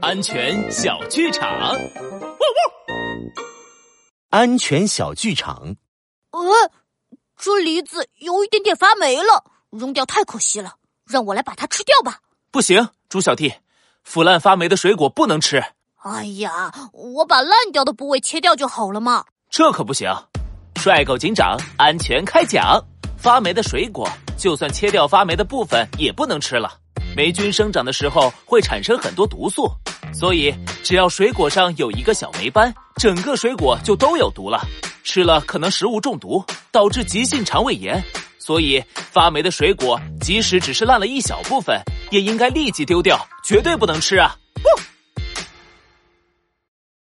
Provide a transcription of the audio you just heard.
安全小剧场。汪汪！安全小剧场。呃，这梨子有一点点发霉了，扔掉太可惜了，让我来把它吃掉吧。不行，猪小弟，腐烂发霉的水果不能吃。哎呀，我把烂掉的部位切掉就好了嘛。这可不行。帅狗警长，安全开讲。发霉的水果，就算切掉发霉的部分，也不能吃了。霉菌生长的时候会产生很多毒素，所以只要水果上有一个小霉斑，整个水果就都有毒了。吃了可能食物中毒，导致急性肠胃炎。所以发霉的水果，即使只是烂了一小部分，也应该立即丢掉，绝对不能吃啊！不。